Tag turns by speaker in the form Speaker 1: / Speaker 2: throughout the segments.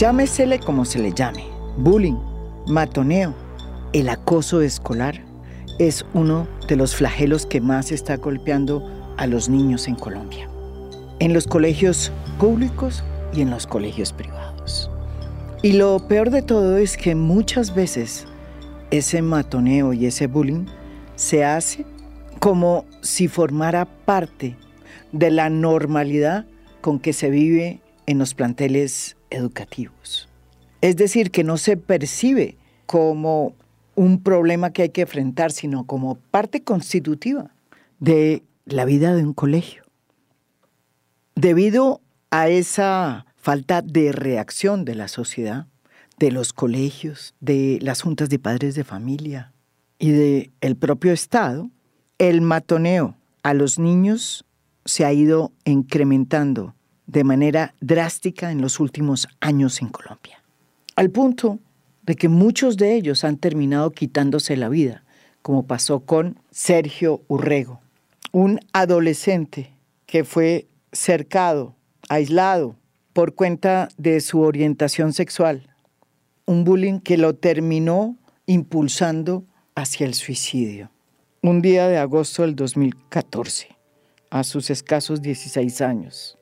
Speaker 1: Llámesele como se le llame, bullying, matoneo, el acoso escolar es uno de los flagelos que más está golpeando a los niños en Colombia, en los colegios públicos y en los colegios privados. Y lo peor de todo es que muchas veces ese matoneo y ese bullying se hace como si formara parte de la normalidad con que se vive en los planteles educativos. Es decir, que no se percibe como un problema que hay que enfrentar, sino como parte constitutiva de la vida de un colegio. Debido a esa falta de reacción de la sociedad, de los colegios, de las juntas de padres de familia y del el propio Estado, el matoneo a los niños se ha ido incrementando de manera drástica en los últimos años en Colombia, al punto de que muchos de ellos han terminado quitándose la vida, como pasó con Sergio Urrego, un adolescente que fue cercado, aislado, por cuenta de su orientación sexual, un bullying que lo terminó impulsando hacia el suicidio. Un día de agosto del 2014, a sus escasos 16 años,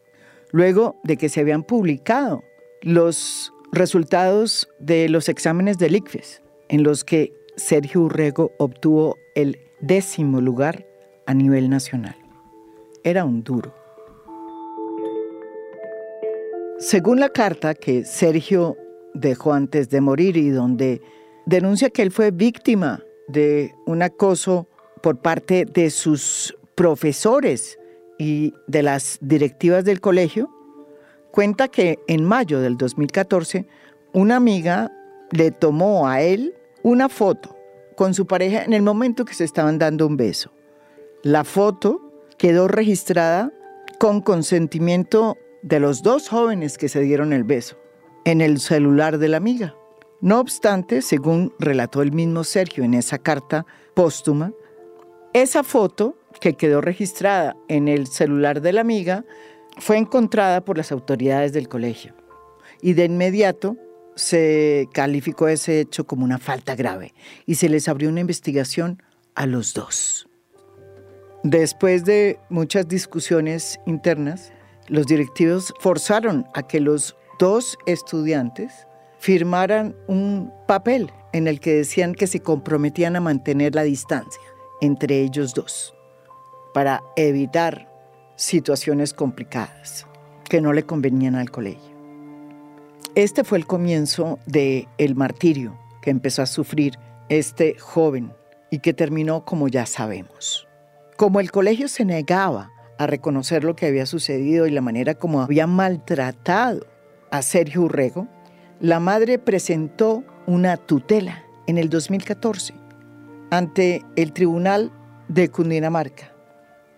Speaker 1: luego de que se habían publicado los resultados de los exámenes del ICFES, en los que Sergio Urrego obtuvo el décimo lugar a nivel nacional. Era un duro. Según la carta que Sergio dejó antes de morir y donde denuncia que él fue víctima de un acoso por parte de sus profesores y de las directivas del colegio, cuenta que en mayo del 2014 una amiga le tomó a él una foto con su pareja en el momento que se estaban dando un beso. La foto quedó registrada con consentimiento de los dos jóvenes que se dieron el beso en el celular de la amiga. No obstante, según relató el mismo Sergio en esa carta póstuma, esa foto que quedó registrada en el celular de la amiga fue encontrada por las autoridades del colegio y de inmediato se calificó ese hecho como una falta grave y se les abrió una investigación a los dos. Después de muchas discusiones internas, los directivos forzaron a que los dos estudiantes firmaran un papel en el que decían que se comprometían a mantener la distancia entre ellos dos para evitar situaciones complicadas que no le convenían al colegio. Este fue el comienzo de el martirio que empezó a sufrir este joven y que terminó como ya sabemos. Como el colegio se negaba a reconocer lo que había sucedido y la manera como había maltratado a Sergio Urrego, la madre presentó una tutela en el 2014 ante el Tribunal de Cundinamarca.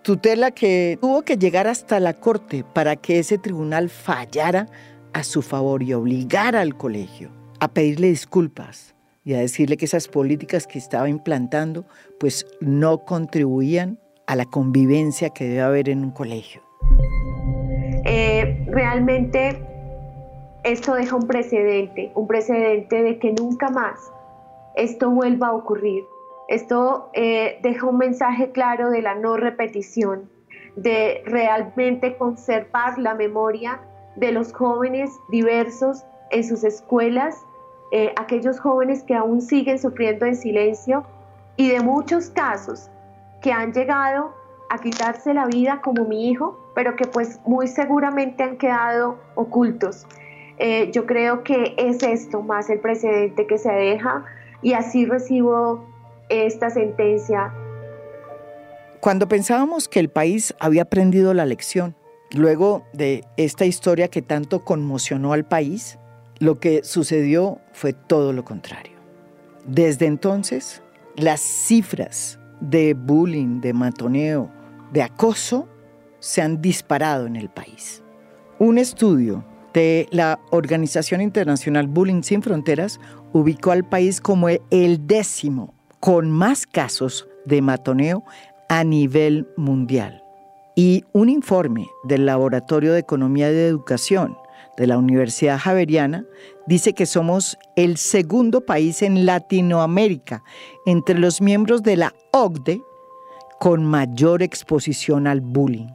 Speaker 1: Tutela que tuvo que llegar hasta la corte para que ese tribunal fallara a su favor y obligara al colegio a pedirle disculpas y a decirle que esas políticas que estaba implantando pues no contribuían a la convivencia que debe haber en un colegio.
Speaker 2: Eh, realmente esto deja un precedente, un precedente de que nunca más esto vuelva a ocurrir. Esto eh, deja un mensaje claro de la no repetición, de realmente conservar la memoria de los jóvenes diversos en sus escuelas, eh, aquellos jóvenes que aún siguen sufriendo en silencio y de muchos casos que han llegado a quitarse la vida como mi hijo, pero que pues muy seguramente han quedado ocultos. Eh, yo creo que es esto más el precedente que se deja y así recibo esta sentencia.
Speaker 1: Cuando pensábamos que el país había aprendido la lección, luego de esta historia que tanto conmocionó al país, lo que sucedió fue todo lo contrario. Desde entonces, las cifras de bullying, de matoneo, de acoso se han disparado en el país. Un estudio de la Organización Internacional Bullying Sin Fronteras ubicó al país como el décimo con más casos de matoneo a nivel mundial. Y un informe del Laboratorio de Economía de Educación de la Universidad Javeriana, dice que somos el segundo país en Latinoamérica entre los miembros de la OCDE con mayor exposición al bullying.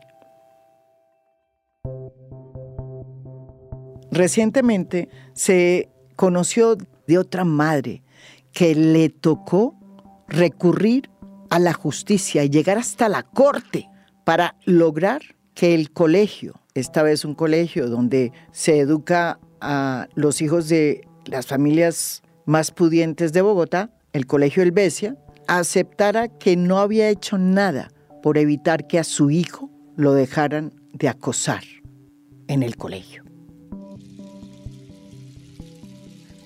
Speaker 1: Recientemente se conoció de otra madre que le tocó recurrir a la justicia y llegar hasta la corte para lograr que el colegio, esta vez un colegio donde se educa a los hijos de las familias más pudientes de Bogotá, el Colegio Helvecia, aceptara que no había hecho nada por evitar que a su hijo lo dejaran de acosar en el colegio.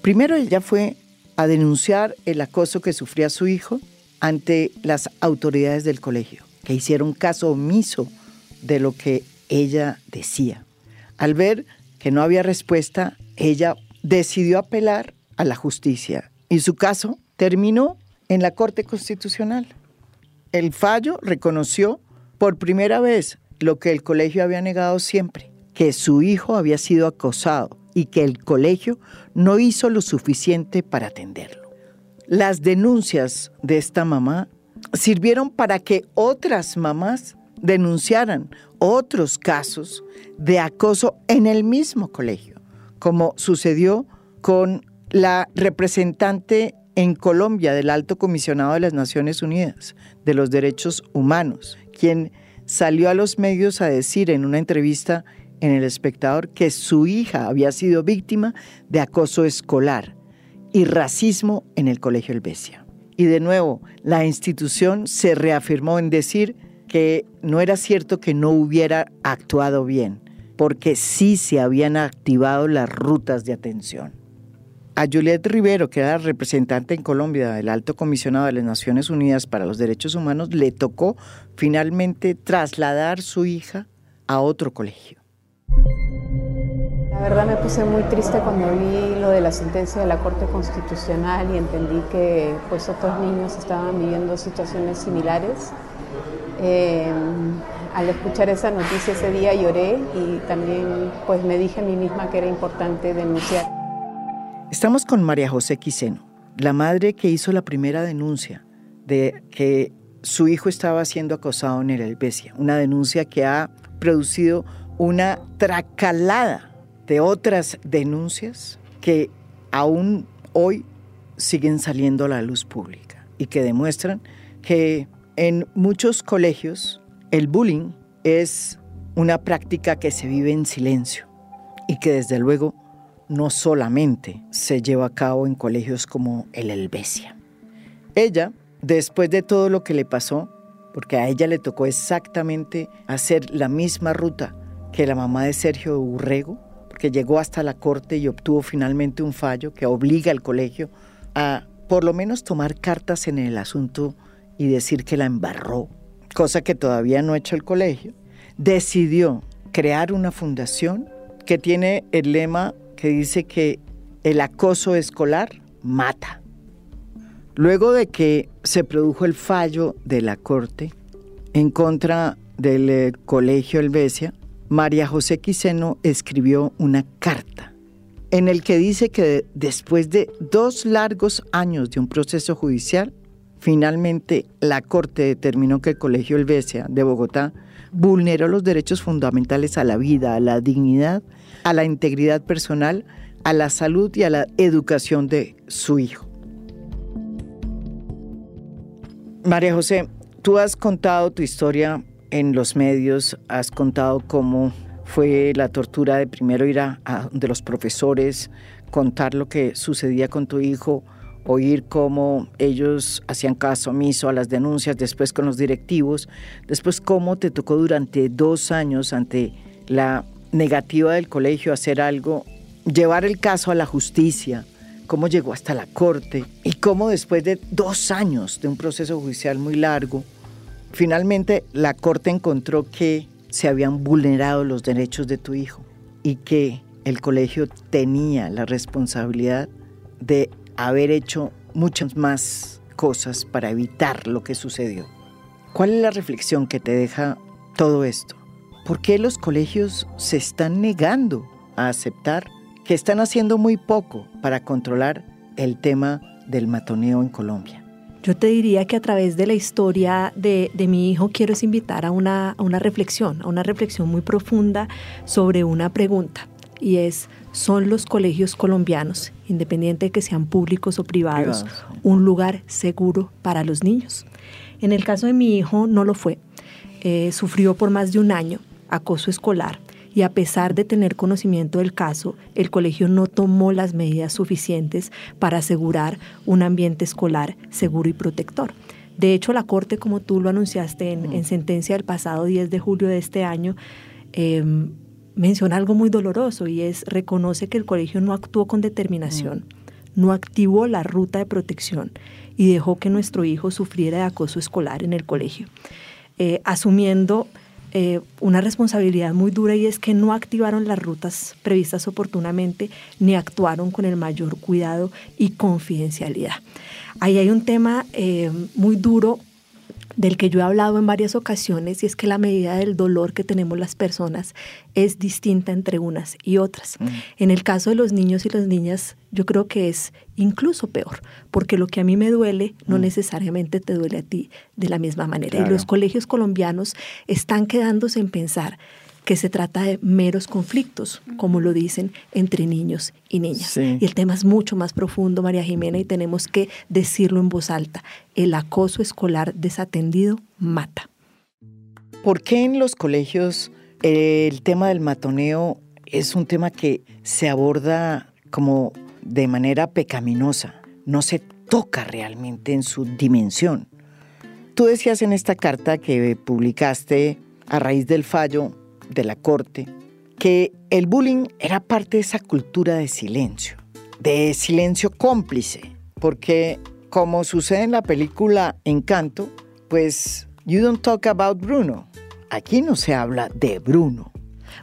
Speaker 1: Primero ella fue a denunciar el acoso que sufría su hijo ante las autoridades del colegio, que hicieron caso omiso de lo que ella decía. Al ver que no había respuesta, ella decidió apelar a la justicia y su caso terminó en la Corte Constitucional. El fallo reconoció por primera vez lo que el colegio había negado siempre, que su hijo había sido acosado y que el colegio no hizo lo suficiente para atenderlo. Las denuncias de esta mamá sirvieron para que otras mamás denunciaran otros casos de acoso en el mismo colegio, como sucedió con la representante en Colombia del Alto Comisionado de las Naciones Unidas de los Derechos Humanos, quien salió a los medios a decir en una entrevista en El Espectador que su hija había sido víctima de acoso escolar y racismo en el Colegio Helvecia. Y de nuevo, la institución se reafirmó en decir que no era cierto que no hubiera actuado bien, porque sí se habían activado las rutas de atención. A Juliette Rivero, que era representante en Colombia del Alto Comisionado de las Naciones Unidas para los Derechos Humanos, le tocó finalmente trasladar su hija a otro colegio.
Speaker 3: La verdad me puse muy triste cuando vi lo de la sentencia de la Corte Constitucional y entendí que pues otros niños estaban viviendo situaciones similares. Eh, al escuchar esa noticia ese día lloré y también pues me dije a mí misma que era importante denunciar.
Speaker 1: Estamos con María José Quiseno, la madre que hizo la primera denuncia de que su hijo estaba siendo acosado en el Helvecia, una denuncia que ha producido una tracalada de otras denuncias que aún hoy siguen saliendo a la luz pública y que demuestran que en muchos colegios el bullying es una práctica que se vive en silencio y que desde luego no solamente se lleva a cabo en colegios como el Helvecia. Ella, después de todo lo que le pasó, porque a ella le tocó exactamente hacer la misma ruta que la mamá de Sergio Urrego, que llegó hasta la corte y obtuvo finalmente un fallo que obliga al colegio a por lo menos tomar cartas en el asunto y decir que la embarró, cosa que todavía no ha hecho el colegio, decidió crear una fundación que tiene el lema que dice que el acoso escolar mata. Luego de que se produjo el fallo de la corte en contra del eh, colegio Helvecia, María José Quiseno escribió una carta en el que dice que después de dos largos años de un proceso judicial, finalmente la Corte determinó que el Colegio Helvecia de Bogotá vulneró los derechos fundamentales a la vida, a la dignidad, a la integridad personal, a la salud y a la educación de su hijo. María José, tú has contado tu historia en los medios has contado cómo fue la tortura de primero ir a, de los profesores, contar lo que sucedía con tu hijo, oír cómo ellos hacían caso omiso a las denuncias, después con los directivos, después cómo te tocó durante dos años ante la negativa del colegio hacer algo, llevar el caso a la justicia, cómo llegó hasta la corte y cómo después de dos años de un proceso judicial muy largo, Finalmente, la Corte encontró que se habían vulnerado los derechos de tu hijo y que el colegio tenía la responsabilidad de haber hecho muchas más cosas para evitar lo que sucedió. ¿Cuál es la reflexión que te deja todo esto? ¿Por qué los colegios se están negando a aceptar que están haciendo muy poco para controlar el tema del matoneo en Colombia.
Speaker 4: Yo te diría que a través de la historia de, mi hijo quiero invitar a una, a una reflexión, a una reflexión muy profunda sobre una pregunta y es, ¿son los colegios colombianos, independiente de que sean públicos o privados, un lugar seguro para los niños? En el caso de mi hijo no lo fue. Eh, sufrió por más de un año acoso escolar y a pesar de tener conocimiento del caso, el colegio no tomó las medidas suficientes para asegurar un ambiente escolar seguro y protector. De hecho, la Corte, como tú lo anunciaste en, mm. sentencia del pasado 10 de julio de este año, em, menciona algo muy doloroso y es reconoce que el colegio no actuó con determinación, mm. no activó la ruta de protección y dejó que nuestro hijo sufriera de acoso escolar en el colegio, eh, asumiendo eh, una responsabilidad muy dura y es que no activaron las rutas previstas oportunamente ni actuaron con el mayor cuidado y confidencialidad. Ahí hay un tema eh, muy duro del que yo he hablado en varias ocasiones y es que la medida del dolor que tenemos las personas es distinta entre unas y otras. Mm. En el caso de los niños y las niñas, yo creo que es incluso peor, porque lo que a mí me duele no mm. necesariamente te duele a ti de la misma manera. Y los colegios colombianos están quedándose en pensar que se trata de meros conflictos, como lo dicen, entre niños y niñas. Y el tema es mucho más profundo, María Jimena, y tenemos que decirlo en voz alta. El acoso escolar desatendido mata.
Speaker 1: ¿Por qué en los colegios el tema del matoneo es un tema que se aborda como de manera pecaminosa? No se toca realmente en su dimensión. Tú decías en esta carta que publicaste a raíz del fallo de la corte que el bullying era parte de esa cultura de silencio, de silencio cómplice, porque como sucede en la película Encanto, pues you don't talk about Bruno. Aquí no se habla de Bruno.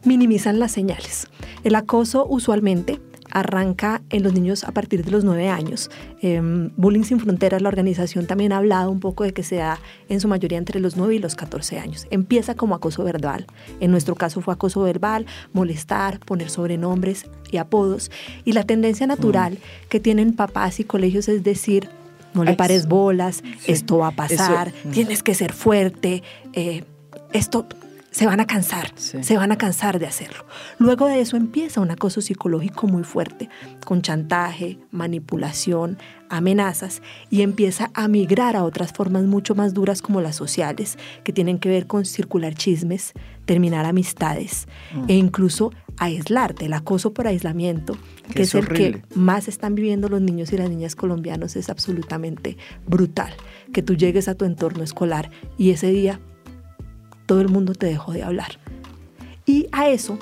Speaker 4: Minimizan las señales. El acoso usualmente arranca en los niños a partir de los nueve años. Em, Bullying Sin Fronteras, la organización también ha hablado un poco de que se da en su mayoría entre los nueve y los 14 años. Empieza como acoso verbal. En nuestro caso fue acoso verbal, molestar, poner sobrenombres y apodos. Y la tendencia natural mm. que tienen papás y colegios es decir, no le pares bolas, esto va a pasar, mm. tienes que ser fuerte, eh, esto se van a cansar, se van a cansar de hacerlo. Luego de eso empieza un acoso psicológico muy fuerte, con chantaje, manipulación, amenazas, y empieza a migrar a otras formas mucho más duras como las sociales, que tienen que ver con circular chismes, terminar amistades mm. e incluso aislarte, el acoso por aislamiento, que es, el que más están viviendo los niños y las niñas colombianos, es absolutamente brutal. Que tú llegues a tu entorno escolar y ese día todo el mundo te dejó de hablar. Y a eso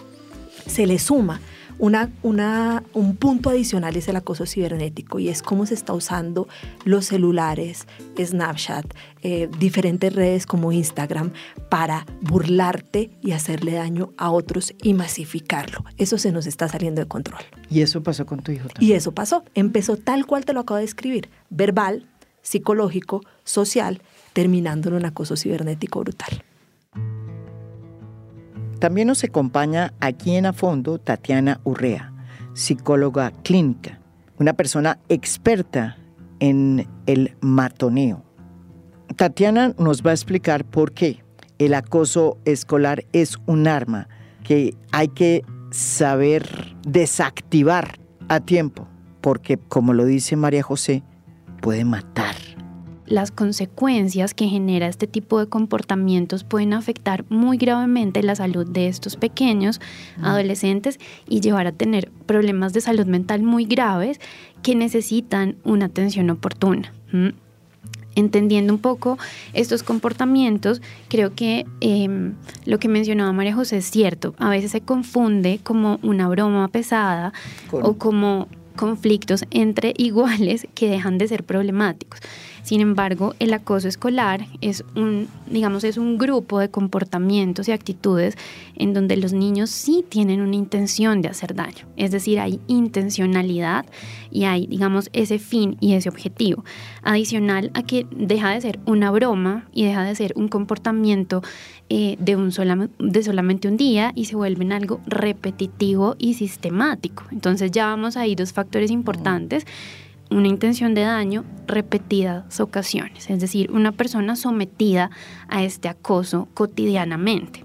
Speaker 4: se le suma una, una, un punto adicional es el acoso cibernético y es cómo se está usando los celulares, Snapchat, eh, diferentes redes como Instagram para burlarte y hacerle daño a otros y masificarlo. Eso se nos está saliendo de control.
Speaker 1: Y eso pasó con tu hijo también.
Speaker 4: Y eso pasó. Empezó tal cual te lo acabo de escribir. Verbal, psicológico, social, terminando en un acoso cibernético brutal.
Speaker 1: También nos acompaña aquí en a fondo Tatiana Urrea, psicóloga clínica, una persona experta en el matoneo. Tatiana nos va a explicar por qué el acoso escolar es un arma que hay que saber desactivar a tiempo, porque como lo dice María José, puede matar
Speaker 5: las consecuencias que genera este tipo de comportamientos pueden afectar muy gravemente la salud de estos pequeños adolescentes y llevar a tener problemas de salud mental muy graves que necesitan una atención oportuna. Entendiendo un poco estos comportamientos, creo que em, lo que mencionaba María José es cierto. A veces se confunde como una broma pesada o como conflictos entre iguales que dejan de ser problemáticos. Sin embargo, el acoso escolar es un, digamos, es un grupo de comportamientos y actitudes en donde los niños sí tienen una intención de hacer daño. Es decir, hay intencionalidad y hay, digamos, ese fin y ese objetivo. Adicional a que deja de ser una broma y deja de ser un comportamiento eh, de, un de solamente un día y se vuelve en algo repetitivo y sistemático. Entonces ya vamos a ir dos factores importantes una intención de daño repetidas ocasiones, es decir, una persona sometida a este acoso cotidianamente.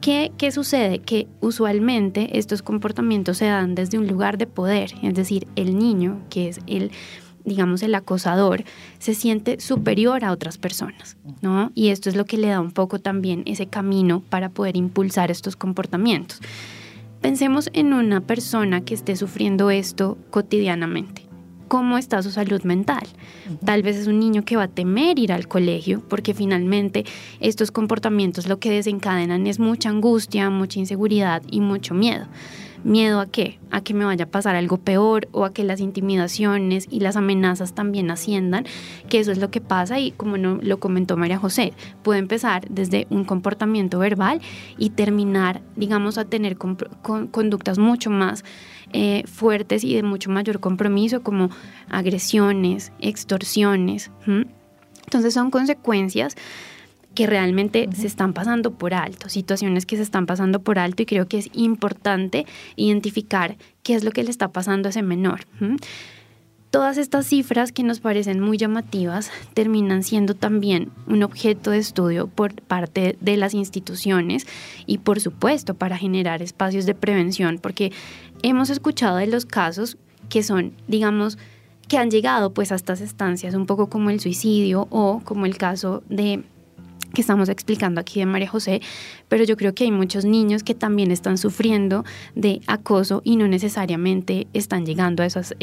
Speaker 5: ¿Qué, ¿Qué, sucede? Que usualmente estos comportamientos se dan desde un lugar de poder, es decir, el niño, que es el digamos, el acosador, se siente superior a otras personas, ¿no? Y esto es lo que le da un poco también ese camino para poder impulsar estos comportamientos. Pensemos en una persona que esté sufriendo esto cotidianamente cómo está su salud mental. Tal vez es un niño que va a temer ir al colegio porque finalmente estos comportamientos lo que desencadenan es mucha angustia, mucha inseguridad y mucho miedo. ¿Miedo a qué? A que me vaya a pasar algo peor o a que las intimidaciones y las amenazas también asciendan, que eso es lo que pasa y como lo comentó María José, puede empezar desde un comportamiento verbal y terminar, digamos, a tener conductas mucho más eh, fuertes y de mucho mayor compromiso, como agresiones, extorsiones. Entonces son consecuencias que realmente se están pasando por alto, situaciones que se están pasando por alto y creo que es importante identificar qué es lo que le está pasando a ese menor. Todas estas cifras que nos parecen muy llamativas terminan siendo también un objeto de estudio por parte de las instituciones y por supuesto para generar espacios de prevención, porque hemos escuchado de los casos que son, digamos, que han llegado pues a estas estancias, un poco como el suicidio o como el caso de que estamos explicando aquí de María José, pero yo creo que hay muchos niños que también están sufriendo de acoso y no necesariamente están llegando a esas,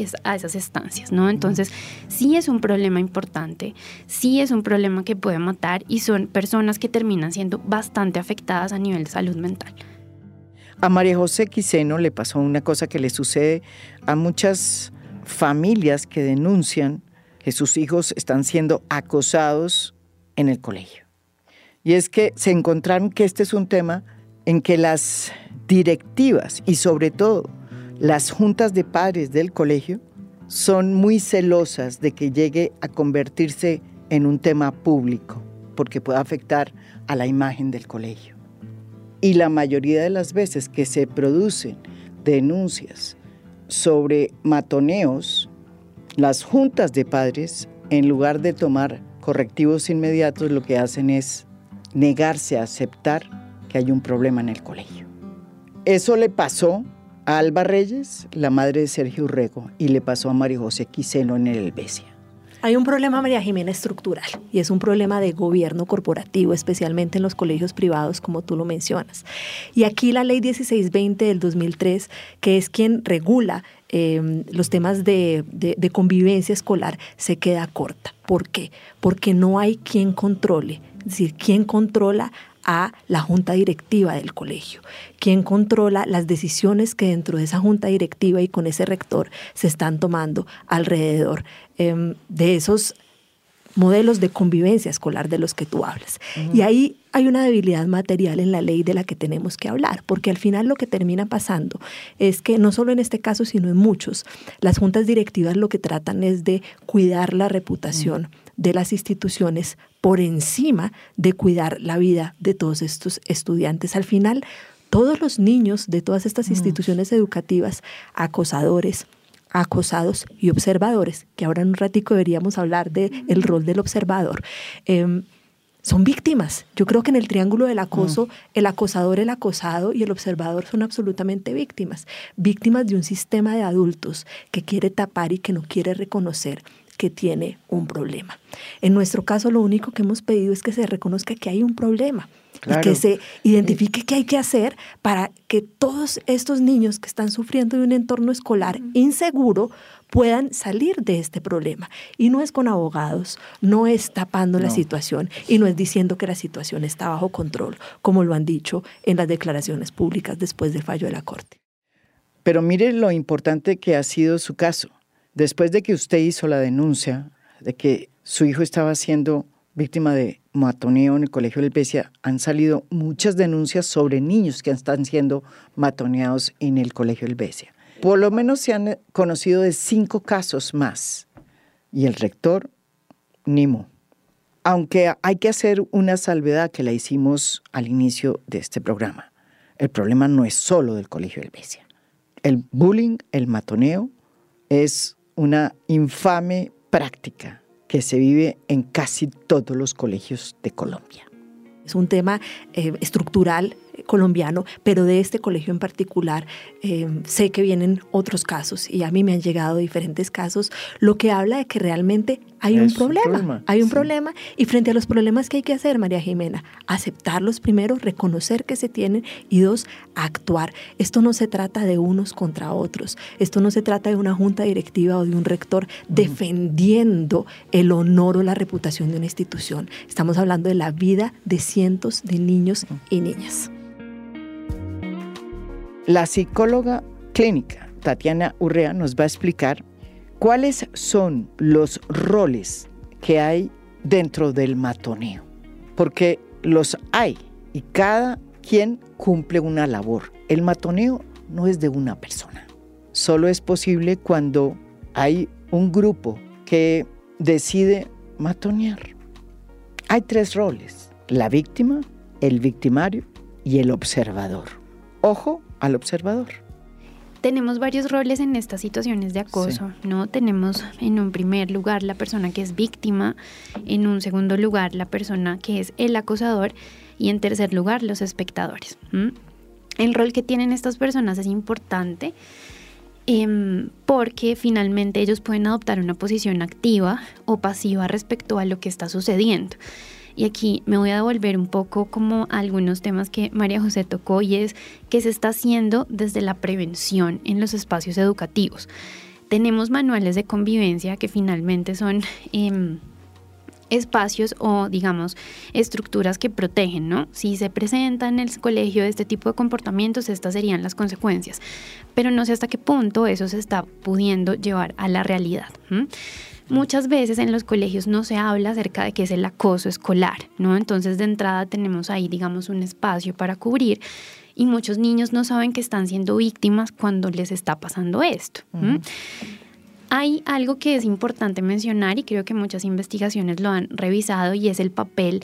Speaker 5: estancias, ¿no? Entonces, sí es un problema importante, sí es un problema que puede matar y son personas que terminan siendo bastante afectadas a nivel de salud mental.
Speaker 1: A María José Quiseno le pasó una cosa que le sucede a muchas familias que denuncian que sus hijos están siendo acosados en el colegio. Y es que se encontraron que este es un tema en que las directivas y sobre todo las juntas de padres del colegio son muy celosas de que llegue a convertirse en un tema público, porque puede afectar a la imagen del colegio. Y la mayoría de las veces que se producen denuncias sobre matoneos, las juntas de padres, en lugar de tomar correctivos inmediatos, lo que hacen es negarse a aceptar que hay un problema en el colegio. Eso le pasó a Alba Reyes, la madre de Sergio Urrego, y le pasó a María José Quiseno en el Helvecia.
Speaker 4: Hay un problema, María Jimena, estructural y es un problema de gobierno corporativo, especialmente en los colegios privados, como tú lo mencionas. Y aquí la ley 1620 del 2003, que es quien regula em, los temas de, de convivencia escolar, se queda corta. ¿Por qué? Porque no hay quien controle es decir, ¿quién controla a la junta directiva del colegio? ¿Quién controla las decisiones que dentro de esa junta directiva y con ese rector se están tomando alrededor em, de esos modelos de convivencia escolar de los que tú hablas? Y ahí hay una debilidad material en la ley de la que tenemos que hablar, porque al final lo que termina pasando es que no solo en este caso, sino en muchos, las juntas directivas lo que tratan es de cuidar la reputación de las instituciones por encima de cuidar la vida de todos estos estudiantes. Al final, todos los niños de todas estas mm. instituciones educativas, acosadores, acosados y observadores, que ahora en un ratico deberíamos hablar del el rol del observador, em, son víctimas. Yo creo que en el triángulo del acoso, mm. el acosador, el acosado y el observador son absolutamente víctimas. Víctimas de un sistema de adultos que quiere tapar y que no quiere reconocer que tiene un problema. En nuestro caso, lo único que hemos pedido es que se reconozca que hay un problema y que se identifique qué hay que hacer para que todos estos niños que están sufriendo de un entorno escolar inseguro puedan salir de este problema. Y no es con abogados, no es tapando la situación y no es diciendo que la situación está bajo control, como lo han dicho en las declaraciones públicas después del fallo de la Corte.
Speaker 1: Pero mire lo importante que ha sido su caso. Después de que usted hizo la denuncia de que su hijo estaba siendo víctima de matoneo en el colegio del Besia, han salido muchas denuncias sobre niños que están siendo matoneados en el colegio del Besia. Por lo menos se han conocido de cinco casos más. Y el rector, Nimo. Aunque hay que hacer una salvedad que la hicimos al inicio de este programa. El problema no es solo del colegio del Besia. El bullying, el matoneo, es una infame práctica que se vive en casi todos los colegios de Colombia.
Speaker 4: Es un tema eh, estructural colombiano, pero de este colegio en particular eh, sé que vienen otros casos y a mí me han llegado diferentes casos, lo que habla de que realmente hay un problema, hay un problema y frente a los problemas que hay que hacer, María Jimena, aceptarlos primero, reconocer que se tienen y dos, actuar. Esto no se trata de unos contra otros, esto no se trata de una junta directiva o de un rector defendiendo el honor o la reputación de una institución. Estamos hablando de la vida de cientos de niños y niñas.
Speaker 1: La psicóloga clínica Tatiana Urrea nos va a explicar cuáles son los roles que hay dentro del matoneo, porque los hay y cada quien cumple una labor. El matoneo no es de una persona, solo es posible cuando hay un grupo que decide matonear. Hay tres roles, la víctima, el victimario y el observador. Ojo al observador.
Speaker 5: Tenemos varios roles en estas situaciones de acoso, ¿no? Tenemos en un primer lugar la persona que es víctima, en un segundo lugar la persona que es el acosador y en tercer lugar los espectadores. El rol que tienen estas personas es importante em, porque finalmente ellos pueden adoptar una posición activa o pasiva respecto a lo que está sucediendo. Y aquí me voy a devolver un poco como algunos temas que María José tocó y es qué se está haciendo desde la prevención en los espacios educativos. Tenemos manuales de convivencia que finalmente son... Em, espacios o digamos estructuras que protegen, ¿no? Si se presenta en el colegio este tipo de comportamientos, estas serían las consecuencias. Pero no sé hasta qué punto eso se está pudiendo llevar a la realidad. Muchas veces en los colegios no se habla acerca de qué es el acoso escolar, ¿no? Entonces de entrada tenemos ahí, digamos, un espacio para cubrir y muchos niños no saben que están siendo víctimas cuando les está pasando esto. Hay algo que es importante mencionar y creo que muchas investigaciones lo han revisado y es el papel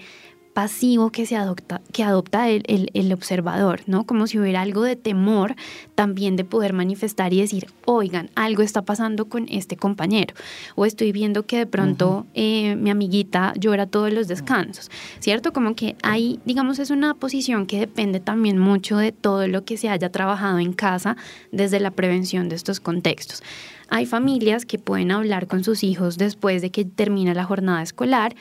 Speaker 5: pasivo que se adopta, que adopta el, el, observador, ¿no? Como si hubiera algo de temor también de poder manifestar y decir, oigan, algo está pasando con este compañero. O estoy viendo que de pronto eh, mi amiguita llora todos los descansos, ¿cierto? Como que hay, digamos, es una posición que depende también mucho de todo lo que se haya trabajado en casa desde la prevención de estos contextos. Hay familias que pueden hablar con sus hijos después de que termina la jornada escolar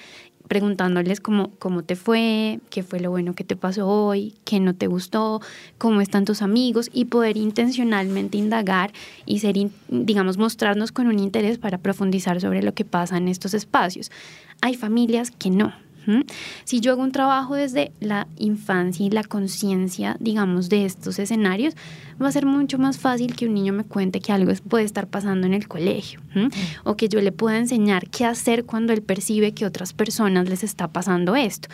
Speaker 5: preguntándoles cómo, cómo te fue, qué fue lo bueno que te pasó hoy, qué no te gustó, cómo están tus amigos y poder intencionalmente indagar y ser, digamos, mostrarnos con un interés para profundizar sobre lo que pasa en estos espacios. Hay familias que no, si yo hago un trabajo desde la infancia y la conciencia, digamos, de estos escenarios, va a ser mucho más fácil que un niño me cuente que algo puede estar pasando en el colegio o que yo le pueda enseñar qué hacer cuando él percibe que otras personas les está pasando esto.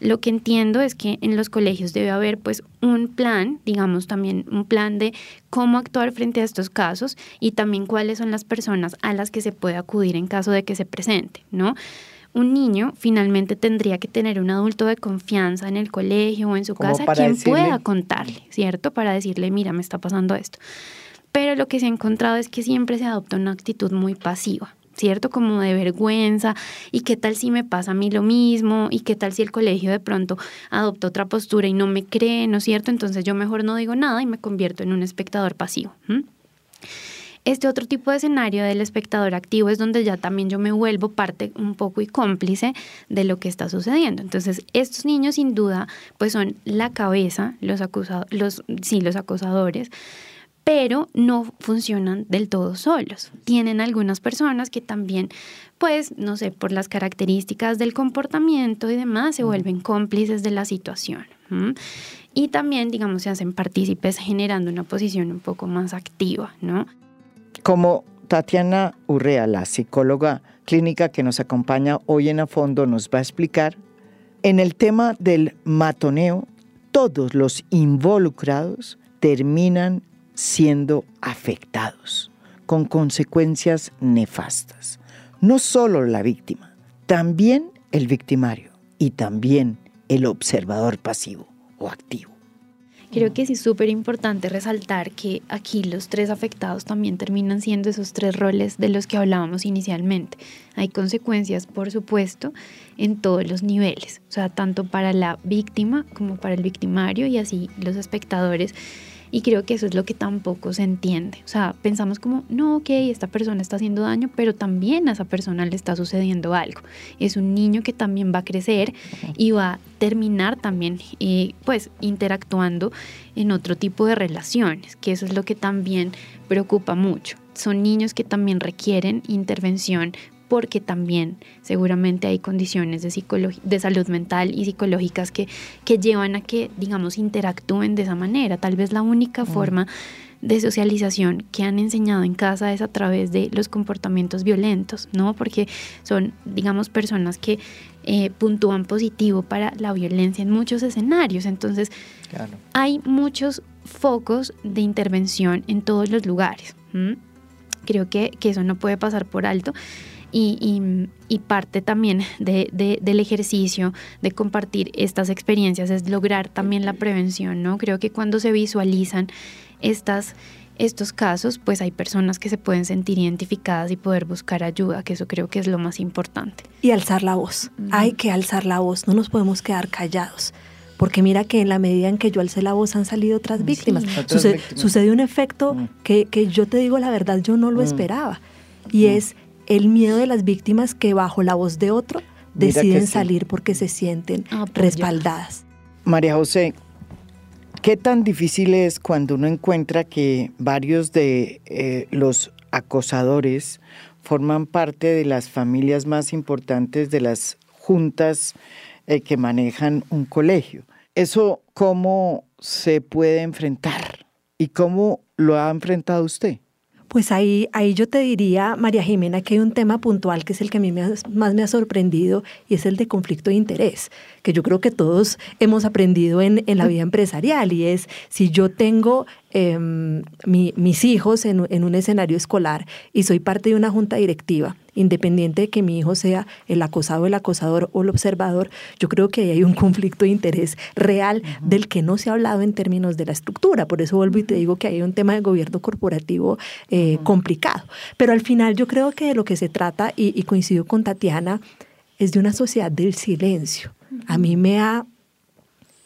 Speaker 5: Lo que entiendo es que en los colegios debe haber pues un plan, digamos también un plan de cómo actuar frente a estos casos y también cuáles son las personas a las que se puede acudir en caso de que se presente, ¿no? Un niño finalmente tendría que tener un adulto de confianza en el colegio o en su casa quien pueda contarle, ¿cierto? Para decirle, mira, me está pasando esto. Pero lo que se ha encontrado es que siempre se adopta una actitud muy pasiva. ¿cierto? Como de vergüenza, y qué tal si me pasa a mí lo mismo, y qué tal si el colegio de pronto adopta otra postura y no me cree, ¿no es cierto? Entonces yo mejor no digo nada y me convierto en un espectador pasivo. Este otro tipo de escenario del espectador activo es donde ya también yo me vuelvo parte un poco y cómplice de lo que está sucediendo. Entonces, estos niños sin duda pues son la cabeza, los acusados, los sí, los acosadores, pero no funcionan del todo solos. Tienen algunas personas que también, pues, no sé, por las características del comportamiento y demás, se vuelven cómplices de la situación. y también, digamos, se hacen partícipes generando una posición un poco más activa, ¿no?
Speaker 1: Como Tatiana Urrea, la psicóloga clínica que nos acompaña hoy en A Fondo, nos va a explicar, en el tema del matoneo, todos los involucrados terminan siendo afectados con consecuencias nefastas. No solo la víctima, también el victimario y también el observador pasivo o activo.
Speaker 5: Creo que sí es súper importante resaltar que aquí los tres afectados también terminan siendo esos tres roles de los que hablábamos inicialmente. Hay consecuencias, por supuesto, en todos los niveles, o sea, tanto para la víctima como para el victimario y así los espectadores y creo que eso es lo que tampoco se entiende. O sea, pensamos como, no, ok, esta persona está haciendo daño, pero también a esa persona le está sucediendo algo. Es un niño que también va a crecer y va a terminar también, eh, pues, interactuando en otro tipo de relaciones, que eso es lo que también preocupa mucho. Son niños que también requieren intervención porque también seguramente hay condiciones de, de salud mental y psicológicas que, que llevan a que, digamos, interactúen de esa manera. Tal vez la única forma de socialización que han enseñado en casa es a través de los comportamientos violentos, ¿no? Porque son, digamos, personas que eh, puntúan positivo para la violencia en muchos escenarios. Entonces, hay muchos focos de intervención en todos los lugares. Creo que, que, eso no puede pasar por alto y, parte también del ejercicio de compartir estas experiencias es lograr también la prevención, ¿no? Creo que cuando se visualizan estas estos casos, pues hay personas que se pueden sentir identificadas y poder buscar ayuda, que eso creo que es lo más importante.
Speaker 4: Y alzar la voz. Hay que alzar la voz, no nos podemos quedar callados. Porque mira que en la medida en que yo alcé la voz han salido otras víctimas. Sucede, un efecto mm. que, que, yo te digo la verdad, yo no lo mm. esperaba. Y mm. es el miedo de las víctimas que bajo la voz de otro deciden salir porque se sienten ah, pues respaldadas.
Speaker 1: María José, ¿qué tan difícil es cuando uno encuentra que varios de eh, los acosadores forman parte de las familias más importantes de las juntas eh, que manejan un colegio? ¿Eso cómo se puede enfrentar? ¿Y cómo lo ha enfrentado usted?
Speaker 4: Pues ahí, ahí yo te diría, María Jimena, que hay un tema puntual que es el que a mí más me ha sorprendido y es el de conflicto de interés, que yo creo que todos hemos aprendido en, en la vida empresarial y es si yo tengo Em, mis hijos en, un escenario escolar y soy parte de una junta directiva, independiente de que mi hijo sea el acosado, el acosador o el observador, yo creo que ahí hay un conflicto de interés real del que no se ha hablado en términos de la estructura. Por eso vuelvo y te digo que hay un tema de gobierno corporativo eh, complicado. Pero al final yo creo que de lo que se trata, y, y coincido con Tatiana, es de una sociedad del silencio. A mí me ha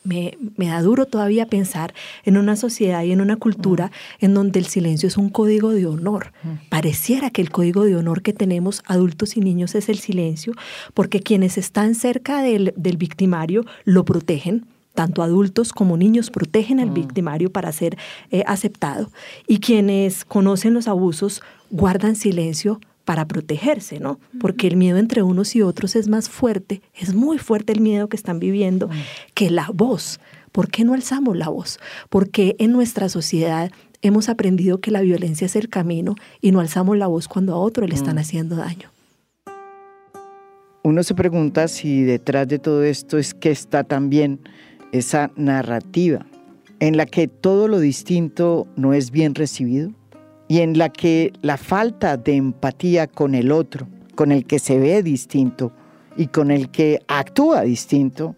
Speaker 4: me, da duro todavía pensar en una sociedad y en una cultura en donde el silencio es un código de honor. Pareciera que el código de honor que tenemos adultos y niños es el silencio, porque quienes están cerca del, victimario lo protegen, tanto adultos como niños protegen al victimario para ser eh, aceptado. Y quienes conocen los abusos guardan silencio para protegerse, ¿no? Porque el miedo entre unos y otros es más fuerte, es muy fuerte el miedo que están viviendo que la voz. ¿Por qué no alzamos la voz? Porque en nuestra sociedad hemos aprendido que la violencia es el camino y no alzamos la voz cuando a otro le están mm. haciendo daño.
Speaker 1: Uno se pregunta si detrás de todo esto es que está también esa narrativa en la que todo lo distinto no es bien recibido y en la que la falta de empatía con el otro, con el que se ve distinto y con el que actúa distinto,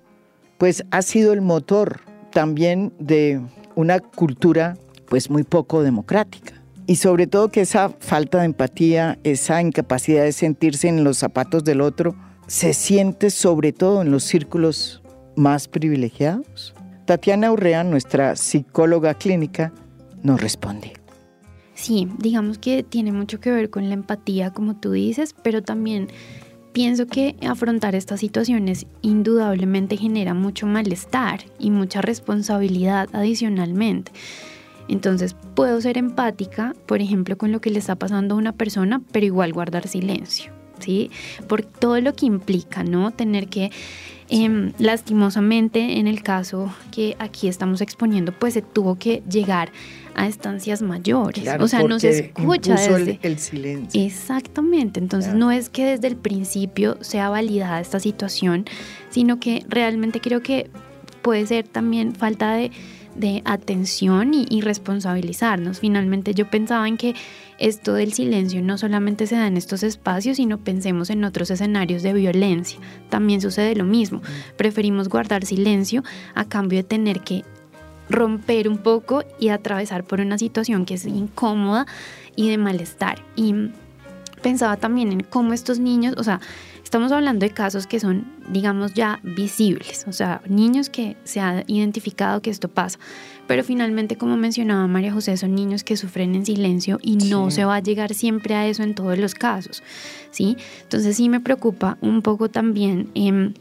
Speaker 1: pues ha sido el motor también de una cultura pues muy poco democrática. Y sobre todo que esa falta de empatía, esa incapacidad de sentirse en los zapatos del otro, se siente sobre todo en los círculos más privilegiados. Tatiana Urrea, nuestra psicóloga clínica, nos responde.
Speaker 5: Sí, digamos que tiene mucho que ver con la empatía, como tú dices, pero también pienso que afrontar estas situaciones indudablemente genera mucho malestar y mucha responsabilidad adicionalmente. Entonces puedo ser empática, por ejemplo, con lo que le está pasando a una persona, pero igual guardar silencio. ¿sí? Por todo lo que implica, ¿no? Tener que Em, lastimosamente, en el caso que aquí estamos exponiendo, pues se tuvo que llegar a estancias mayores. o sea, no se escucha
Speaker 1: desde el, silencio.
Speaker 5: Exactamente. Entonces, no es que desde el principio sea validada esta situación, sino que realmente creo que puede ser también falta de de atención y, responsabilizarnos. Finalmente yo pensaba en que esto del silencio no solamente se da en estos espacios, sino pensemos en otros escenarios de violencia. También sucede lo mismo. Preferimos guardar silencio a cambio de tener que romper un poco y atravesar por una situación que es incómoda y de malestar. Y pensaba también en cómo estos niños, o sea, Estamos hablando de casos que son, digamos, ya visibles, o sea, niños que se ha identificado que esto pasa, pero finalmente, como mencionaba María José, son niños que sufren en silencio y no se va a llegar siempre a eso en todos los casos, ¿sí? Entonces sí me preocupa un poco también. Eh,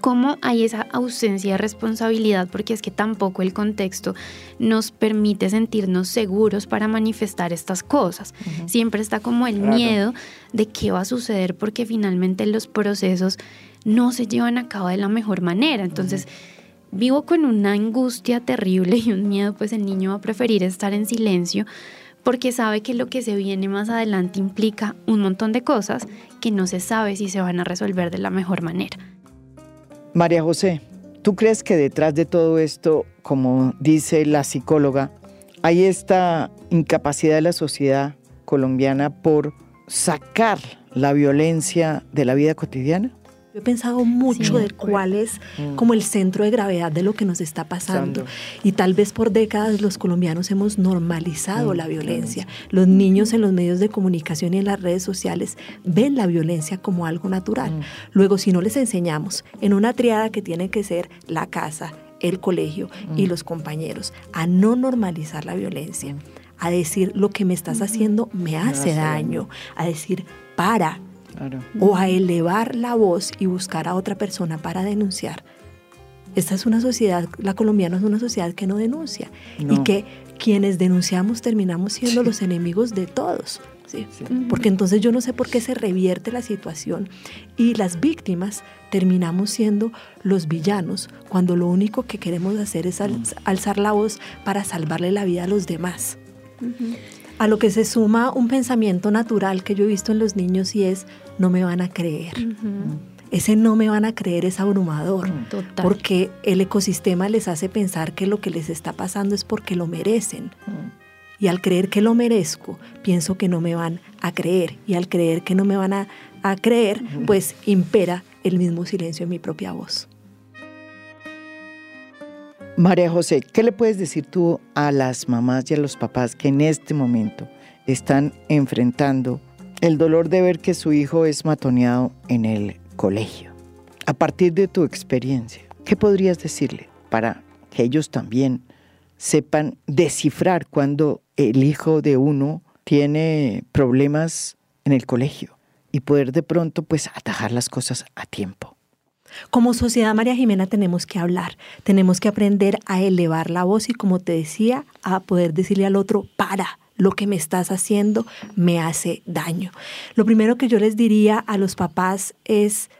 Speaker 5: cómo hay esa ausencia de responsabilidad, porque es que tampoco el contexto nos permite sentirnos seguros para manifestar estas cosas. Siempre está como el miedo de qué va a suceder porque finalmente los procesos no se llevan a cabo de la mejor manera. Entonces, vivo con una angustia terrible y un miedo, pues el niño va a preferir estar en silencio porque sabe que lo que se viene más adelante implica un montón de cosas que no se sabe si se van a resolver de la mejor manera.
Speaker 1: María José, ¿tú crees que detrás de todo esto, como dice la psicóloga, hay esta incapacidad de la sociedad colombiana por sacar la violencia de la vida cotidiana?
Speaker 4: He pensado mucho de cuál es mm. como el centro de gravedad de lo que nos está pasando. Y tal vez por décadas los colombianos hemos normalizado mm, la violencia. Los niños en los medios de comunicación y en las redes sociales ven la violencia como algo natural. Mm. Luego, si no les enseñamos en una triada que tiene que ser la casa, el colegio y los compañeros a no normalizar la violencia, a decir lo que me estás haciendo me hace daño, a decir para, o a elevar la voz y buscar a otra persona para denunciar. Esta es una sociedad, la colombiana es una sociedad que no denuncia y que quienes denunciamos terminamos siendo los enemigos de todos. Porque entonces yo no sé por qué se revierte la situación y las víctimas terminamos siendo los villanos cuando lo único que queremos hacer es alzar la voz para salvarle la vida a los demás a lo que se suma un pensamiento natural que yo he visto en los niños y es, no me van a creer. Ese no me van a creer es abrumador, porque el ecosistema les hace pensar que lo que les está pasando es porque lo merecen. Y al creer que lo merezco, pienso que no me van a creer. Y al creer que no me van a, a creer, pues impera el mismo silencio en mi propia voz.
Speaker 1: María José, ¿qué le puedes decir tú a las mamás y a los papás que en este momento están enfrentando el dolor de ver que su hijo es matoneado en el colegio? A partir de tu experiencia, ¿qué podrías decirle para que ellos también sepan descifrar cuando el hijo de uno tiene problemas en el colegio y poder de pronto pues atajar las cosas a tiempo?
Speaker 4: Como sociedad, María Jimena, tenemos que hablar, tenemos que aprender a elevar la voz y, como te decía, a poder decirle al otro, para, lo que me estás haciendo me hace daño. Lo primero que yo les diría a los papás es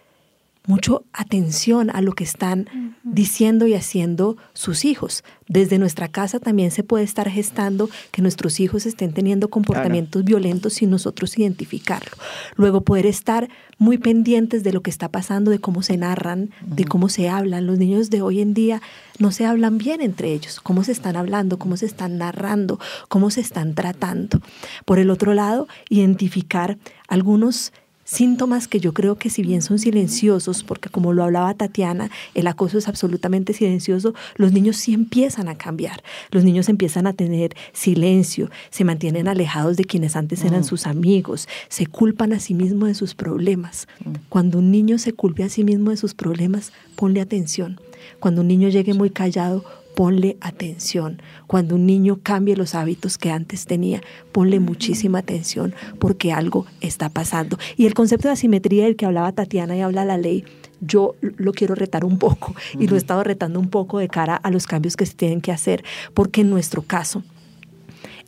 Speaker 4: mucho atención a lo que están diciendo y haciendo sus hijos. Desde nuestra casa también se puede estar gestando que nuestros hijos estén teniendo comportamientos violentos sin nosotros identificarlo. Luego poder estar muy pendientes de lo que está pasando, de cómo se narran, de cómo se hablan. Los niños de hoy en día no se hablan bien entre ellos, cómo se están hablando, cómo se están narrando, cómo se están tratando. Por el otro lado, identificar algunos síntomas que yo creo que si bien son silenciosos, porque como lo hablaba Tatiana, el acoso es absolutamente silencioso, los niños sí empiezan a cambiar, los niños empiezan a tener silencio, se mantienen alejados de quienes antes eran mm. sus amigos, se culpan a sí mismos de sus problemas. Mm. Cuando un niño se culpe a sí mismo de sus problemas, ponle atención. Cuando un niño llegue muy callado, ponle atención. Cuando un niño cambie los hábitos que antes tenía, ponle muchísima atención porque algo está pasando. Y el concepto de asimetría del que hablaba Tatiana y habla la ley, yo lo quiero retar un poco y lo he estado retando un poco de cara a los cambios que se tienen que hacer, porque en nuestro caso,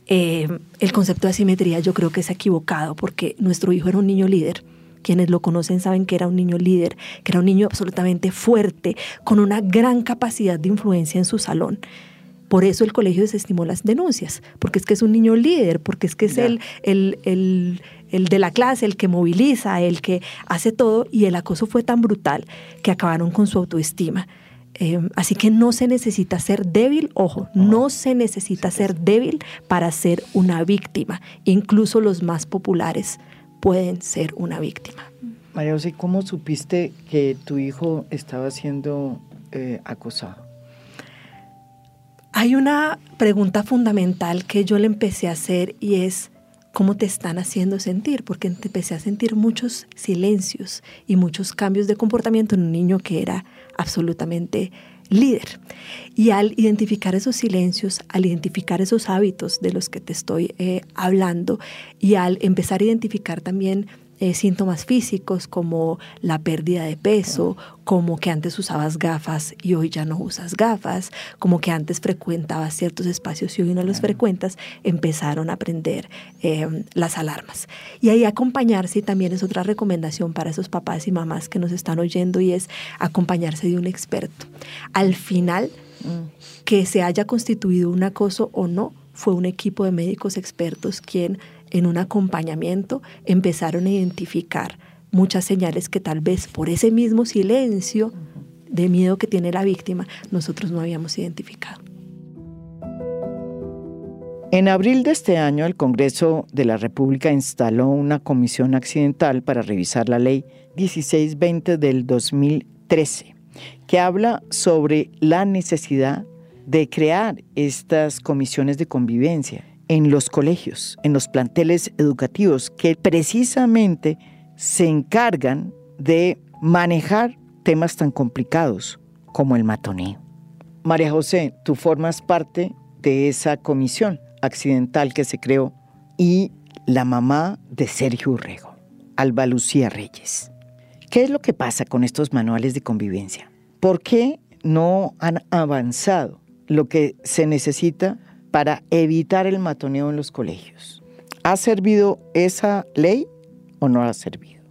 Speaker 4: eh, el concepto de asimetría yo creo que es equivocado porque nuestro hijo era un niño líder Quienes lo conocen saben que era un niño líder, que era un niño absolutamente fuerte, con una gran capacidad de influencia en su salón. Por eso el colegio desestimó las denuncias, porque es que es un niño líder, porque es que es el, el, el, el, de la clase, el que moviliza, el que hace todo, y el acoso fue tan brutal que acabaron con su autoestima. Eh, así que no se necesita ser débil, ojo, no se necesita ser débil para ser una víctima. Incluso los más populares pueden ser una víctima.
Speaker 1: María José, ¿cómo supiste que tu hijo estaba siendo eh, acosado?
Speaker 4: Hay una pregunta fundamental que yo le empecé a hacer y es, ¿cómo te están haciendo sentir? Porque empecé a sentir muchos silencios y muchos cambios de comportamiento en un niño que era absolutamente líder. Y al identificar esos silencios, al identificar esos hábitos de los que te estoy eh, hablando y al empezar a identificar también eh, síntomas físicos como la pérdida de peso, como que antes usabas gafas y hoy ya no usas gafas, como que antes frecuentabas ciertos espacios y hoy no los frecuentas, empezaron a aprender em, las alarmas. Y ahí acompañarse también es otra recomendación para esos papás y mamás que nos están oyendo y es acompañarse de un experto. Al final, mm. que se haya constituido un acoso o no, fue un equipo de médicos expertos quien en un acompañamiento empezaron a identificar muchas señales que tal vez por ese mismo silencio de miedo que tiene la víctima nosotros no habíamos identificado.
Speaker 1: En abril de este año, el Congreso de la República instaló una comisión accidental para revisar la ley 1620 del 2013, que habla sobre la necesidad de crear estas comisiones de convivencia en los colegios, en los planteles educativos, que precisamente se encargan de manejar temas tan complicados como el matoneo. María José, tú formas parte de esa comisión accidental que se creó y la mamá de Sergio Urrego, Alba Lucía Reyes. ¿Qué es lo que pasa con estos manuales de convivencia? ¿Por qué no han avanzado lo que se necesita para evitar el matoneo en los colegios. ¿Ha servido esa ley o no ha servido?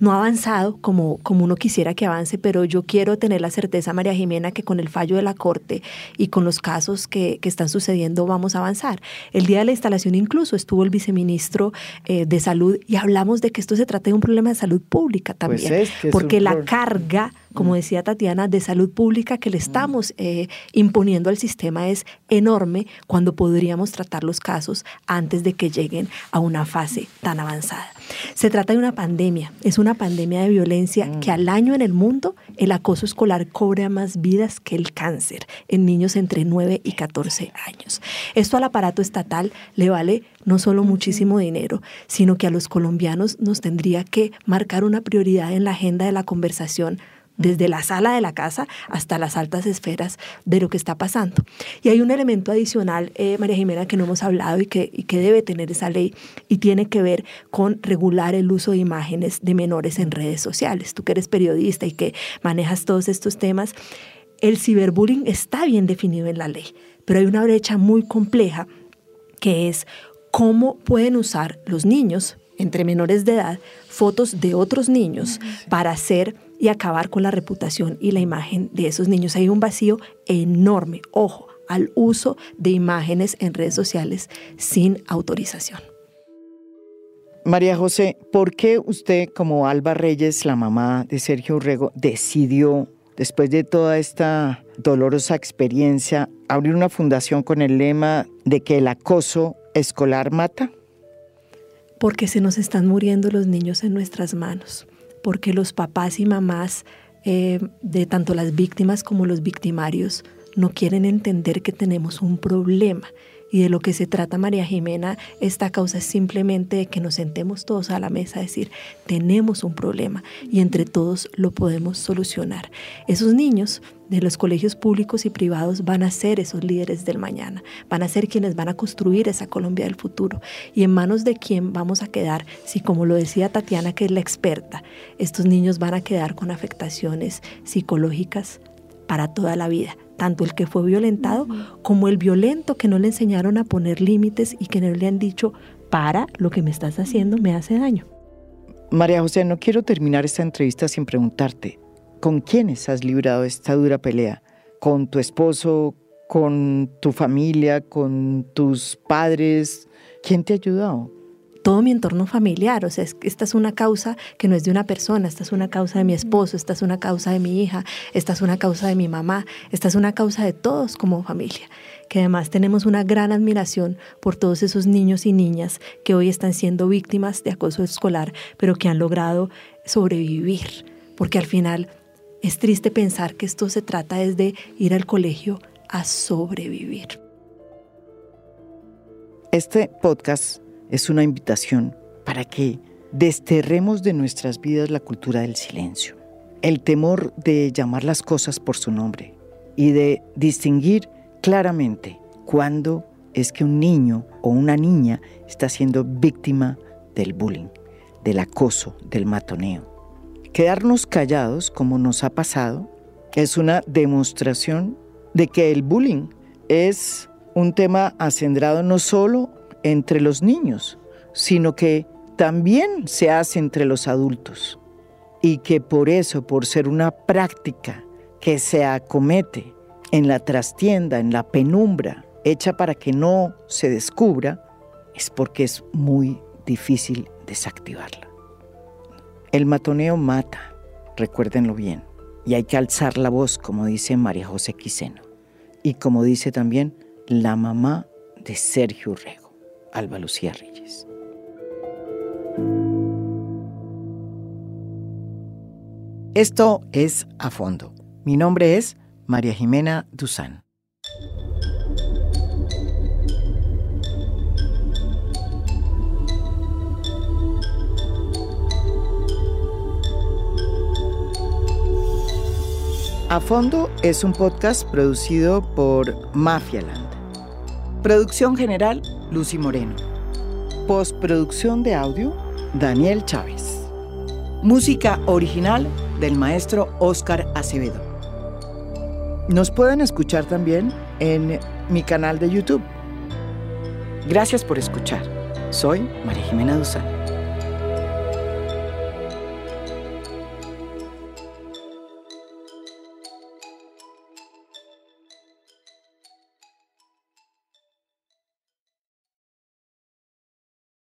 Speaker 4: no ha avanzado como, como uno quisiera que avance, pero yo quiero tener la certeza, María Jimena, que con el fallo de la Corte y con los casos que, que están sucediendo vamos a avanzar. El día de la instalación incluso estuvo el viceministro eh, de Salud y hablamos de que esto se trata de un problema de salud pública pues también, porque la carga como decía Tatiana, de salud pública que le estamos eh, imponiendo al sistema es enorme cuando podríamos tratar los casos antes de que lleguen a una fase tan avanzada. Se trata de una pandemia, es una pandemia de violencia mm. que al año en el mundo el acoso escolar cobra más vidas que el cáncer en niños entre 9 y 14 años. Esto al aparato estatal le vale no solo muchísimo dinero, sino que a los colombianos nos tendría que marcar una prioridad en la agenda de la conversación desde la sala de la casa hasta las altas esferas de lo que está pasando. Y hay un elemento adicional, eh, María Jimena, que no hemos hablado y que, y que debe tener esa ley y tiene que ver con regular el uso de imágenes de menores en redes sociales. Tú que eres periodista y que manejas todos estos temas, el ciberbullying está bien definido en la ley, pero hay una brecha muy compleja que es cómo pueden usar los niños entre menores de edad fotos de otros niños para hacer y acabar con la reputación y la imagen de esos niños. Hay un vacío enorme, ojo, al uso de imágenes en redes sociales sin autorización.
Speaker 1: María José, ¿por qué usted como Alba Reyes, la mamá de Sergio Urrego, decidió, después de toda esta dolorosa experiencia, abrir una fundación con el lema de que el acoso escolar mata?
Speaker 4: Porque se nos están muriendo los niños en nuestras manos porque los papás y mamás eh, de tanto las víctimas como los victimarios no quieren entender que tenemos un problema. Y de lo que se trata, María Jimena, esta causa es simplemente de que nos sentemos todos a la mesa a decir, tenemos un problema y entre todos lo podemos solucionar. Esos niños de los colegios públicos y privados van a ser esos líderes del mañana, van a ser quienes van a construir esa Colombia del futuro. ¿Y en manos de quién vamos a quedar? Si como lo decía Tatiana, que es la experta, estos niños van a quedar con afectaciones psicológicas para toda la vida, tanto el que fue violentado como el violento que no le enseñaron a poner límites y que no le han dicho, para, lo que me estás haciendo me hace daño.
Speaker 1: María José, no quiero terminar esta entrevista sin preguntarte, ¿con quiénes has librado esta dura pelea? ¿Con tu esposo? ¿Con tu familia? ¿Con tus padres? ¿Quién te ha ayudado?
Speaker 4: Todo mi entorno familiar. O sea, esta es una causa que no es de una persona, esta es una causa de mi esposo, esta es una causa de mi hija, esta es una causa de mi mamá, esta es una causa de todos como familia. Que además tenemos una gran admiración por todos esos niños y niñas que hoy están siendo víctimas de acoso escolar, pero que han logrado sobrevivir. Porque al final es triste pensar que esto se trata desde ir al colegio a sobrevivir.
Speaker 1: Este podcast es una invitación para que desterremos de nuestras vidas la cultura del silencio, el temor de llamar las cosas por su nombre y de distinguir claramente cuándo es que un niño o una niña está siendo víctima del bullying, del acoso, del matoneo. Quedarnos callados, como nos ha pasado, es una demostración de que el bullying es un tema acendrado no solo entre los niños, sino que también se hace entre los adultos y que por eso, por ser una práctica que se acomete en la trastienda, en la penumbra, hecha para que no se descubra, es porque es muy difícil desactivarla. El matoneo mata, recuérdenlo bien, y hay que alzar la voz, como dice María José Quiseno, y como dice también la mamá de Sergio Rego. Alba Lucía Reyes. Esto es A Fondo. Mi nombre es María Jimena Duzán. A Fondo es un podcast producido por Mafialand. Producción general, Lucy Moreno. Postproducción de audio, Daniel Chávez. Música original del maestro Oscar Acevedo. Nos pueden escuchar también en mi canal de YouTube. Gracias por escuchar. Soy María Jimena Duzán.